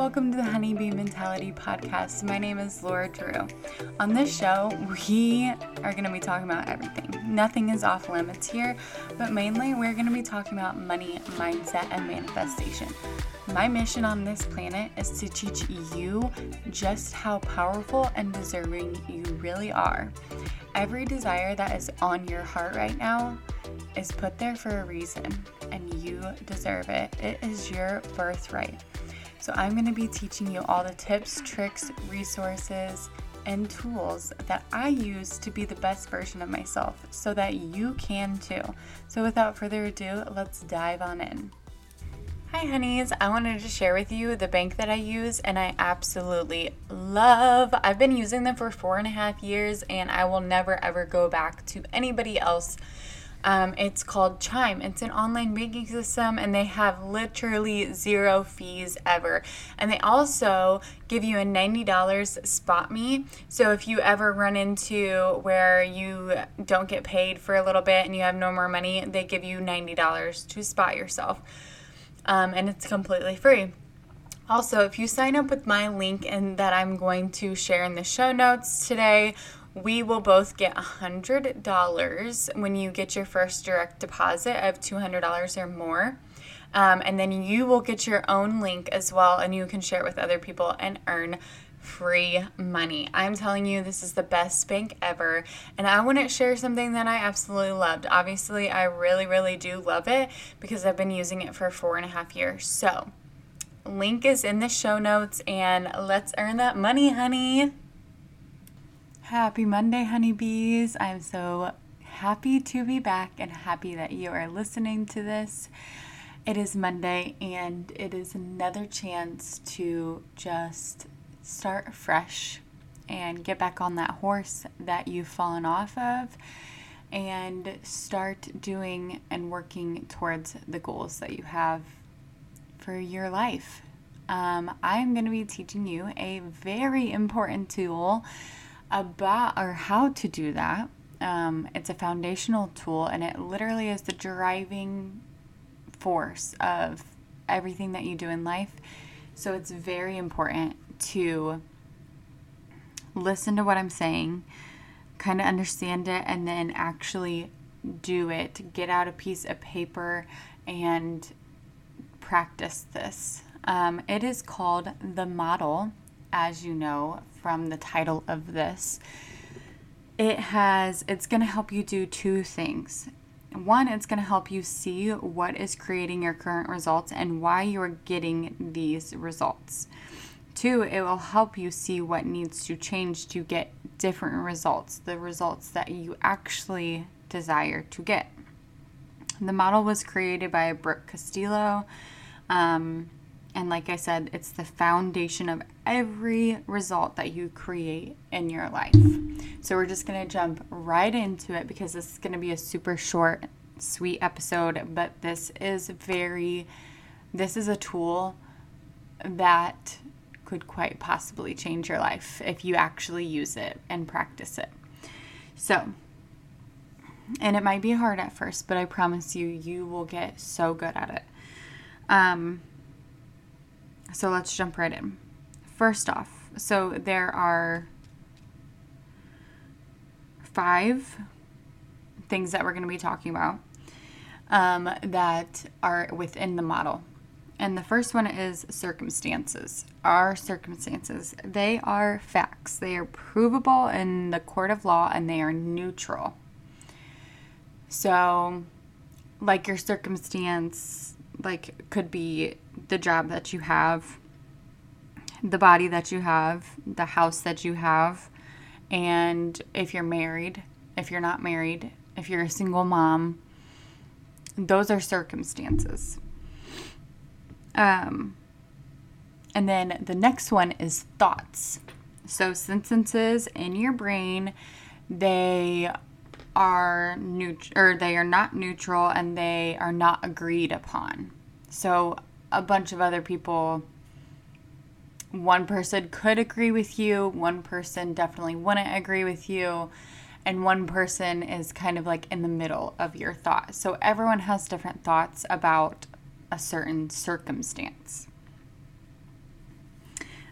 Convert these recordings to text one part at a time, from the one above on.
Welcome to the Honeybee Mentality Podcast. My name is Laura Drew. On this show, we are going to be talking about everything. Nothing is off limits here, but mainly we're going to be talking about money, mindset, and manifestation. My mission on this planet is to teach you just how powerful and deserving you really are. Every desire that is on your heart right now is put there for a reason, and you deserve it. It is your birthright. So, I'm going to be teaching you all the tips, tricks, resources, and tools that I use to be the best version of myself so that you can too. So, without further ado, let's dive on in. Hi, honeys. I wanted to share with you the bank that I use and I absolutely love. I've been using them for four and a half years and I will never ever go back to anybody else um, it's called Chime. It's an online banking system, and they have literally zero fees ever. And they also give you a $90 spot me. So if you ever run into where you don't get paid for a little bit and you have no more money, they give you $90 to spot yourself. Um, and it's completely free. Also, if you sign up with my link and that I'm going to share in the show notes today, we will both get $100 when you get your first direct deposit of $200 or more. Um, and then you will get your own link as well, and you can share it with other people and earn free money. I'm telling you, this is the best bank ever. And I want to share something that I absolutely loved. Obviously, I really, really do love it because I've been using it for four and a half years. So, link is in the show notes, and let's earn that money, honey. Happy Monday, honeybees. I'm so happy to be back and happy that you are listening to this. It is Monday and it is another chance to just start fresh and get back on that horse that you've fallen off of and start doing and working towards the goals that you have for your life. Um, I'm going to be teaching you a very important tool about or how to do that. Um, it's a foundational tool and it literally is the driving force of everything that you do in life. So it's very important to listen to what I'm saying, kind of understand it, and then actually do it. Get out a piece of paper and practice this. Um, it is called the model, as you know, from the title of this. It has, it's going to help you do two things. One, it's going to help you see what is creating your current results and why you're getting these results. Two, it will help you see what needs to change to get different results, the results that you actually desire to get. The model was created by Brooke Castillo. Um, and like I said, it's the foundation of every result that you create in your life. So we're just going to jump right into it because this is going to be a super short, sweet episode. But this is very, this is a tool that could quite possibly change your life if you actually use it and practice it. So, and it might be hard at first, but I promise you, you will get so good at it. Um, so let's jump right in. First off, so there are five things that we're going to be talking about um, that are within the model. And the first one is circumstances. Our circumstances, they are facts. They are provable in the court of law and they are neutral. So, like your circumstance, like could be the job that you have, the body that you have, the house that you have, and if you're married, if you're not married, if you're a single mom, those are circumstances. Um, and then the next one is thoughts. So sentences in your brain, they are neutral or they are not neutral and they are not agreed upon. So a bunch of other people one person could agree with you, one person definitely wouldn't agree with you, and one person is kind of like in the middle of your thoughts. So everyone has different thoughts about a certain circumstance.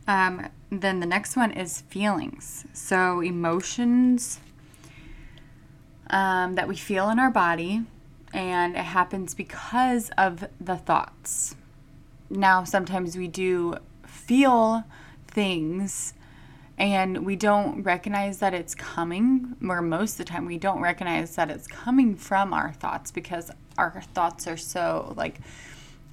Um, then the next one is feelings. So emotions um, that we feel in our body, and it happens because of the thoughts. Now, sometimes we do feel things and we don't recognize that it's coming, or most of the time, we don't recognize that it's coming from our thoughts because our thoughts are so like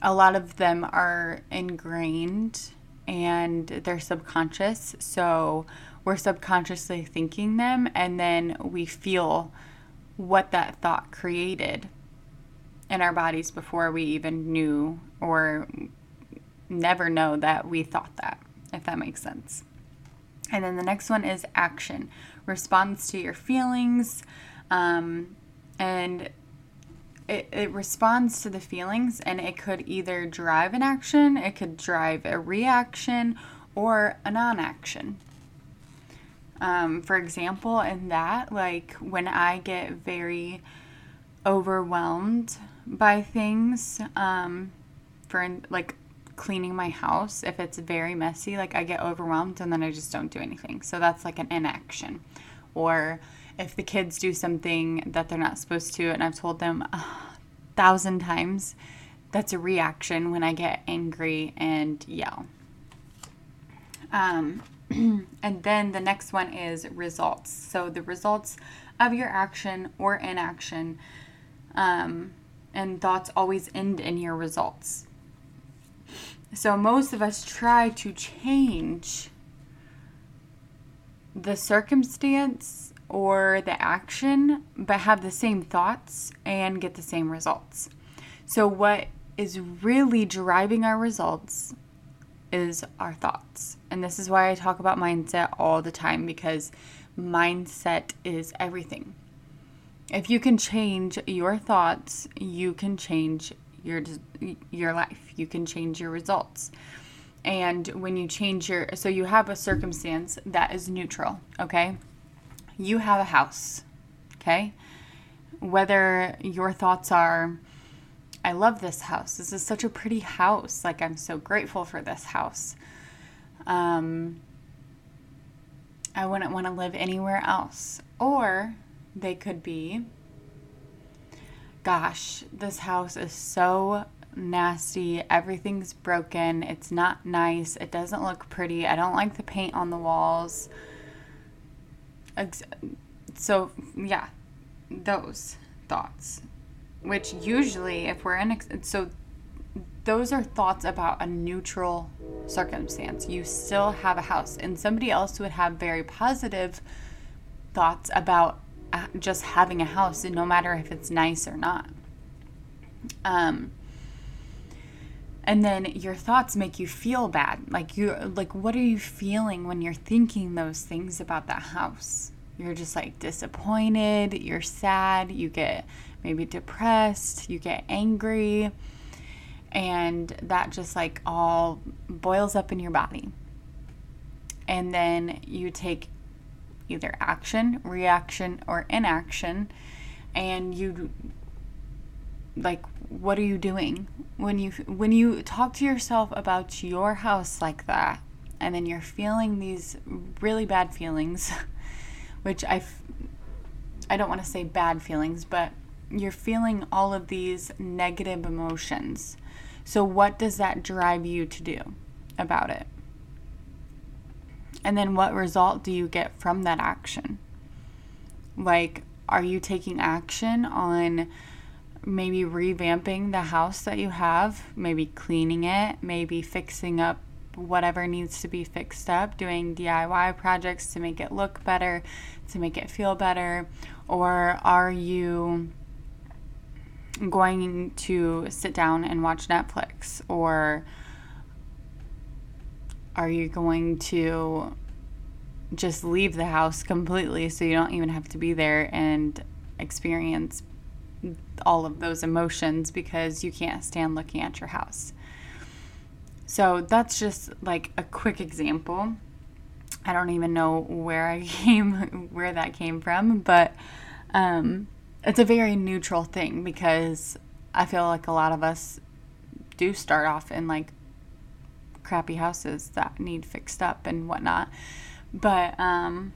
a lot of them are ingrained and they're subconscious. So we're subconsciously thinking them, and then we feel what that thought created in our bodies before we even knew or never know that we thought that, if that makes sense. And then the next one is action, response to your feelings. Um, and it, it responds to the feelings and it could either drive an action, it could drive a reaction, or a non action. Um, for example, in that, like when I get very overwhelmed by things, um, for like cleaning my house, if it's very messy, like I get overwhelmed and then I just don't do anything. So that's like an inaction. Or if the kids do something that they're not supposed to, and I've told them a thousand times, that's a reaction when I get angry and yell. Um, and then the next one is results. So the results of your action or inaction, um, and thoughts always end in your results. So most of us try to change the circumstance or the action, but have the same thoughts and get the same results. So, what is really driving our results is our thoughts. And this is why I talk about mindset all the time because mindset is everything. If you can change your thoughts, you can change your your life. You can change your results. And when you change your so you have a circumstance that is neutral, okay? You have a house, okay? Whether your thoughts are I love this house. This is such a pretty house. Like I'm so grateful for this house. Um I wouldn't want to live anywhere else. Or they could be gosh, this house is so nasty. Everything's broken. It's not nice. It doesn't look pretty. I don't like the paint on the walls. So, yeah, those thoughts. Which usually, if we're in, so those are thoughts about a neutral circumstance. You still have a house, and somebody else would have very positive thoughts about just having a house, no matter if it's nice or not. Um, and then your thoughts make you feel bad. Like you, like what are you feeling when you're thinking those things about that house? You're just like disappointed. You're sad. You get maybe depressed. You get angry, and that just like all boils up in your body. And then you take either action, reaction, or inaction, and you like what are you doing? When you when you talk to yourself about your house like that and then you're feeling these really bad feelings which I I don't want to say bad feelings but you're feeling all of these negative emotions. So what does that drive you to do about it and then what result do you get from that action? Like, are you taking action on maybe revamping the house that you have, maybe cleaning it, maybe fixing up whatever needs to be fixed up, doing DIY projects to make it look better, to make it feel better? Or are you going to sit down and watch Netflix or are you going to just leave the house completely so you don't even have to be there and experience all of those emotions because you can't stand looking at your house? So that's just like a quick example. I don't even know where I came where that came from, but um, it's a very neutral thing because I feel like a lot of us do start off in like crappy houses that need fixed up and whatnot. But um,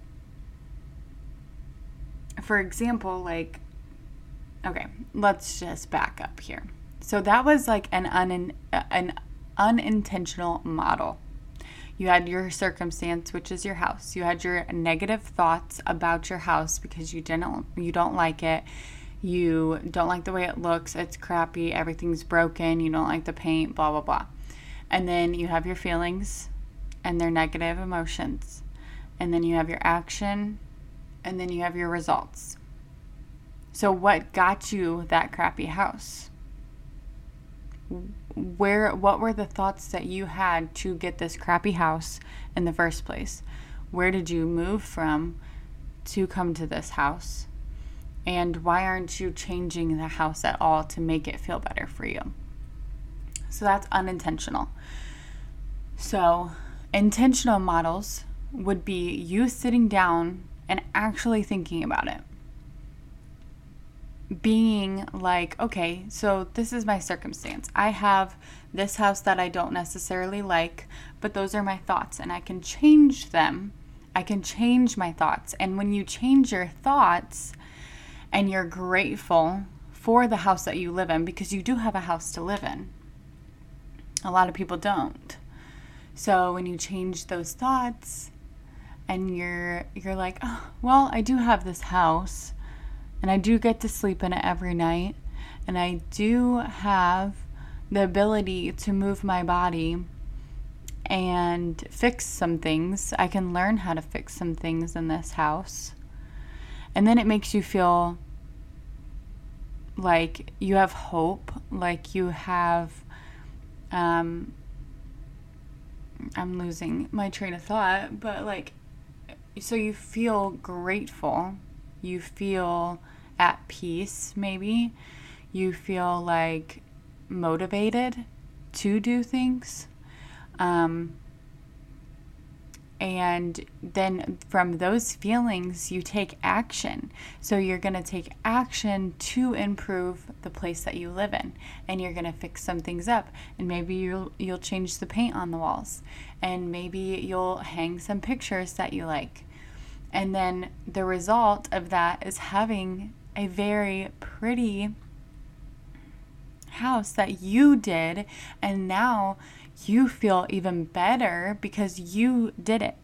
for example, like, okay, let's just back up here. So that was like an un- an unintentional model. You had your circumstance, which is your house. You had your negative thoughts about your house because you didn't you don't like it. You don't like the way it looks. It's crappy. Everything's broken. You don't like the paint, blah blah blah. And then you have your feelings and their negative emotions. And then you have your action and then you have your results. So what got you that crappy house? where what were the thoughts that you had to get this crappy house in the first place? Where did you move from to come to this house? And why aren't you changing the house at all to make it feel better for you? So that's unintentional. So, intentional models would be you sitting down and actually thinking about it being like, okay, so this is my circumstance. I have this house that I don't necessarily like, but those are my thoughts and I can change them. I can change my thoughts. And when you change your thoughts and you're grateful for the house that you live in, because you do have a house to live in, a lot of people don't. So when you change those thoughts and you're you're like, oh, well, I do have this house and I do get to sleep in it every night. And I do have the ability to move my body and fix some things. I can learn how to fix some things in this house. And then it makes you feel like you have hope, like you have. Um, I'm losing my train of thought, but like, so you feel grateful you feel at peace, maybe. You feel like motivated to do things. Um, and then from those feelings, you take action. So you're going to take action to improve the place that you live in, and you're going to fix some things up. And maybe you'll you'll change the paint on the walls, and maybe you'll hang some pictures that you like. And then the result of that is having a very pretty house that you did. And now you feel even better because you did it.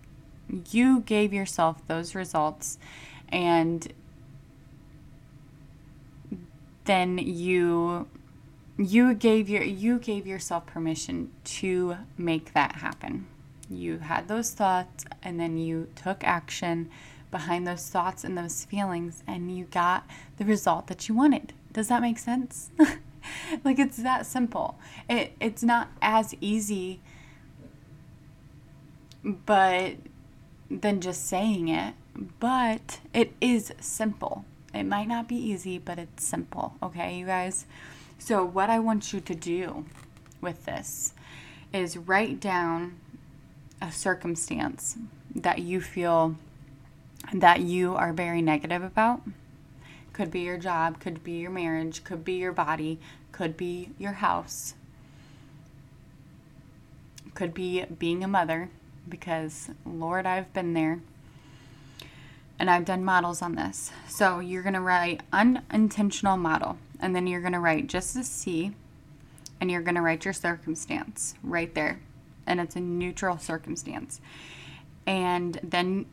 You gave yourself those results. And then you you gave your you gave yourself permission to make that happen you had those thoughts and then you took action behind those thoughts and those feelings and you got the result that you wanted. Does that make sense? like it's that simple. It it's not as easy but than just saying it, but it is simple. It might not be easy, but it's simple, okay, you guys? So what I want you to do with this is write down a circumstance that you feel that you are very negative about could be your job, could be your marriage, could be your body, could be your house, could be being a mother, because Lord, I've been there. And I've done models on this. So you're going to write unintentional model, and then you're going to write just a C, and you're going to write your circumstance right there and it's a neutral circumstance. And then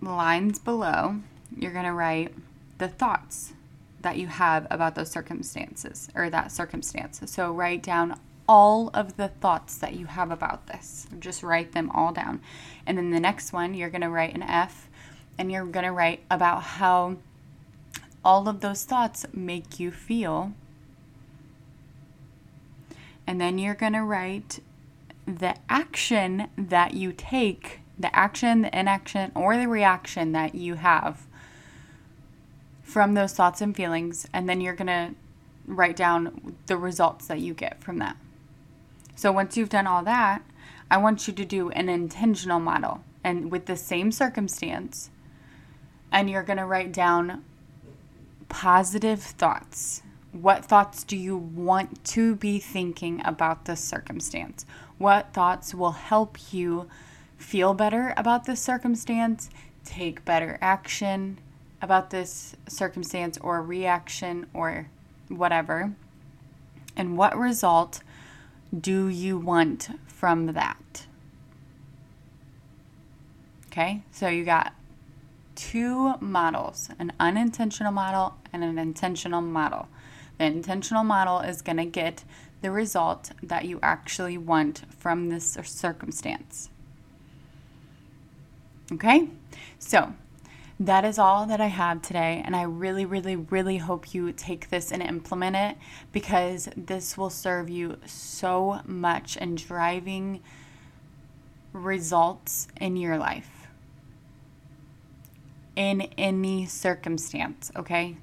lines below, you're going to write the thoughts that you have about those circumstances or that circumstance. So write down all of the thoughts that you have about this. Just write them all down. And then the next one, you're going to write an F and you're going to write about how all of those thoughts make you feel. And then you're going to write the action that you take, the action, the inaction, or the reaction that you have from those thoughts and feelings, and then you're going to write down the results that you get from that. So once you've done all that, I want you to do an intentional model and with the same circumstance, and you're going to write down positive thoughts what thoughts do you want to be thinking about this circumstance? What thoughts will help you feel better about this circumstance, take better action about this circumstance or reaction or whatever? And what result do you want from that? Okay, so you got two models an unintentional model and an intentional model. The intentional model is going to get the result that you actually want from this circumstance. Okay, so that is all that I have today. And I really, really, really hope you take this and implement it because this will serve you so much in driving results in your life, in any circumstance, okay?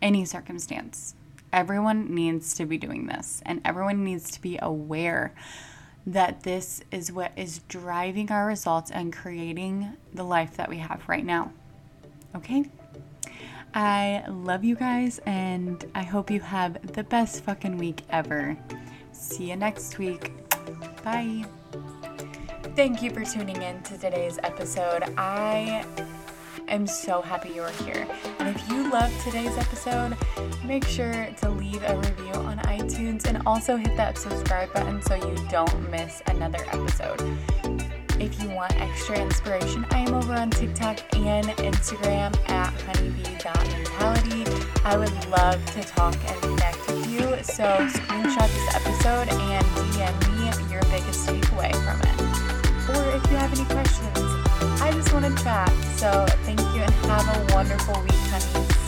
Any circumstance. Everyone needs to be doing this, and everyone needs to be aware that this is what is driving our results and creating the life that we have right now. Okay? I love you guys and I hope you have the best fucking week ever. See you next week. Bye. Thank you for tuning in to today's episode. I am so happy you're here. And if you love today's episode, make sure to leave a review on iTunes and also hit that subscribe button so you don't miss another episode. If you want extra inspiration, I am over on TikTok and Instagram at honeybee.mentality. I would love to talk and connect with you. So screenshot this episode and DM me your biggest takeaway from it. Or if you have any questions, I just want to chat. So thank you and have a wonderful week, honeys.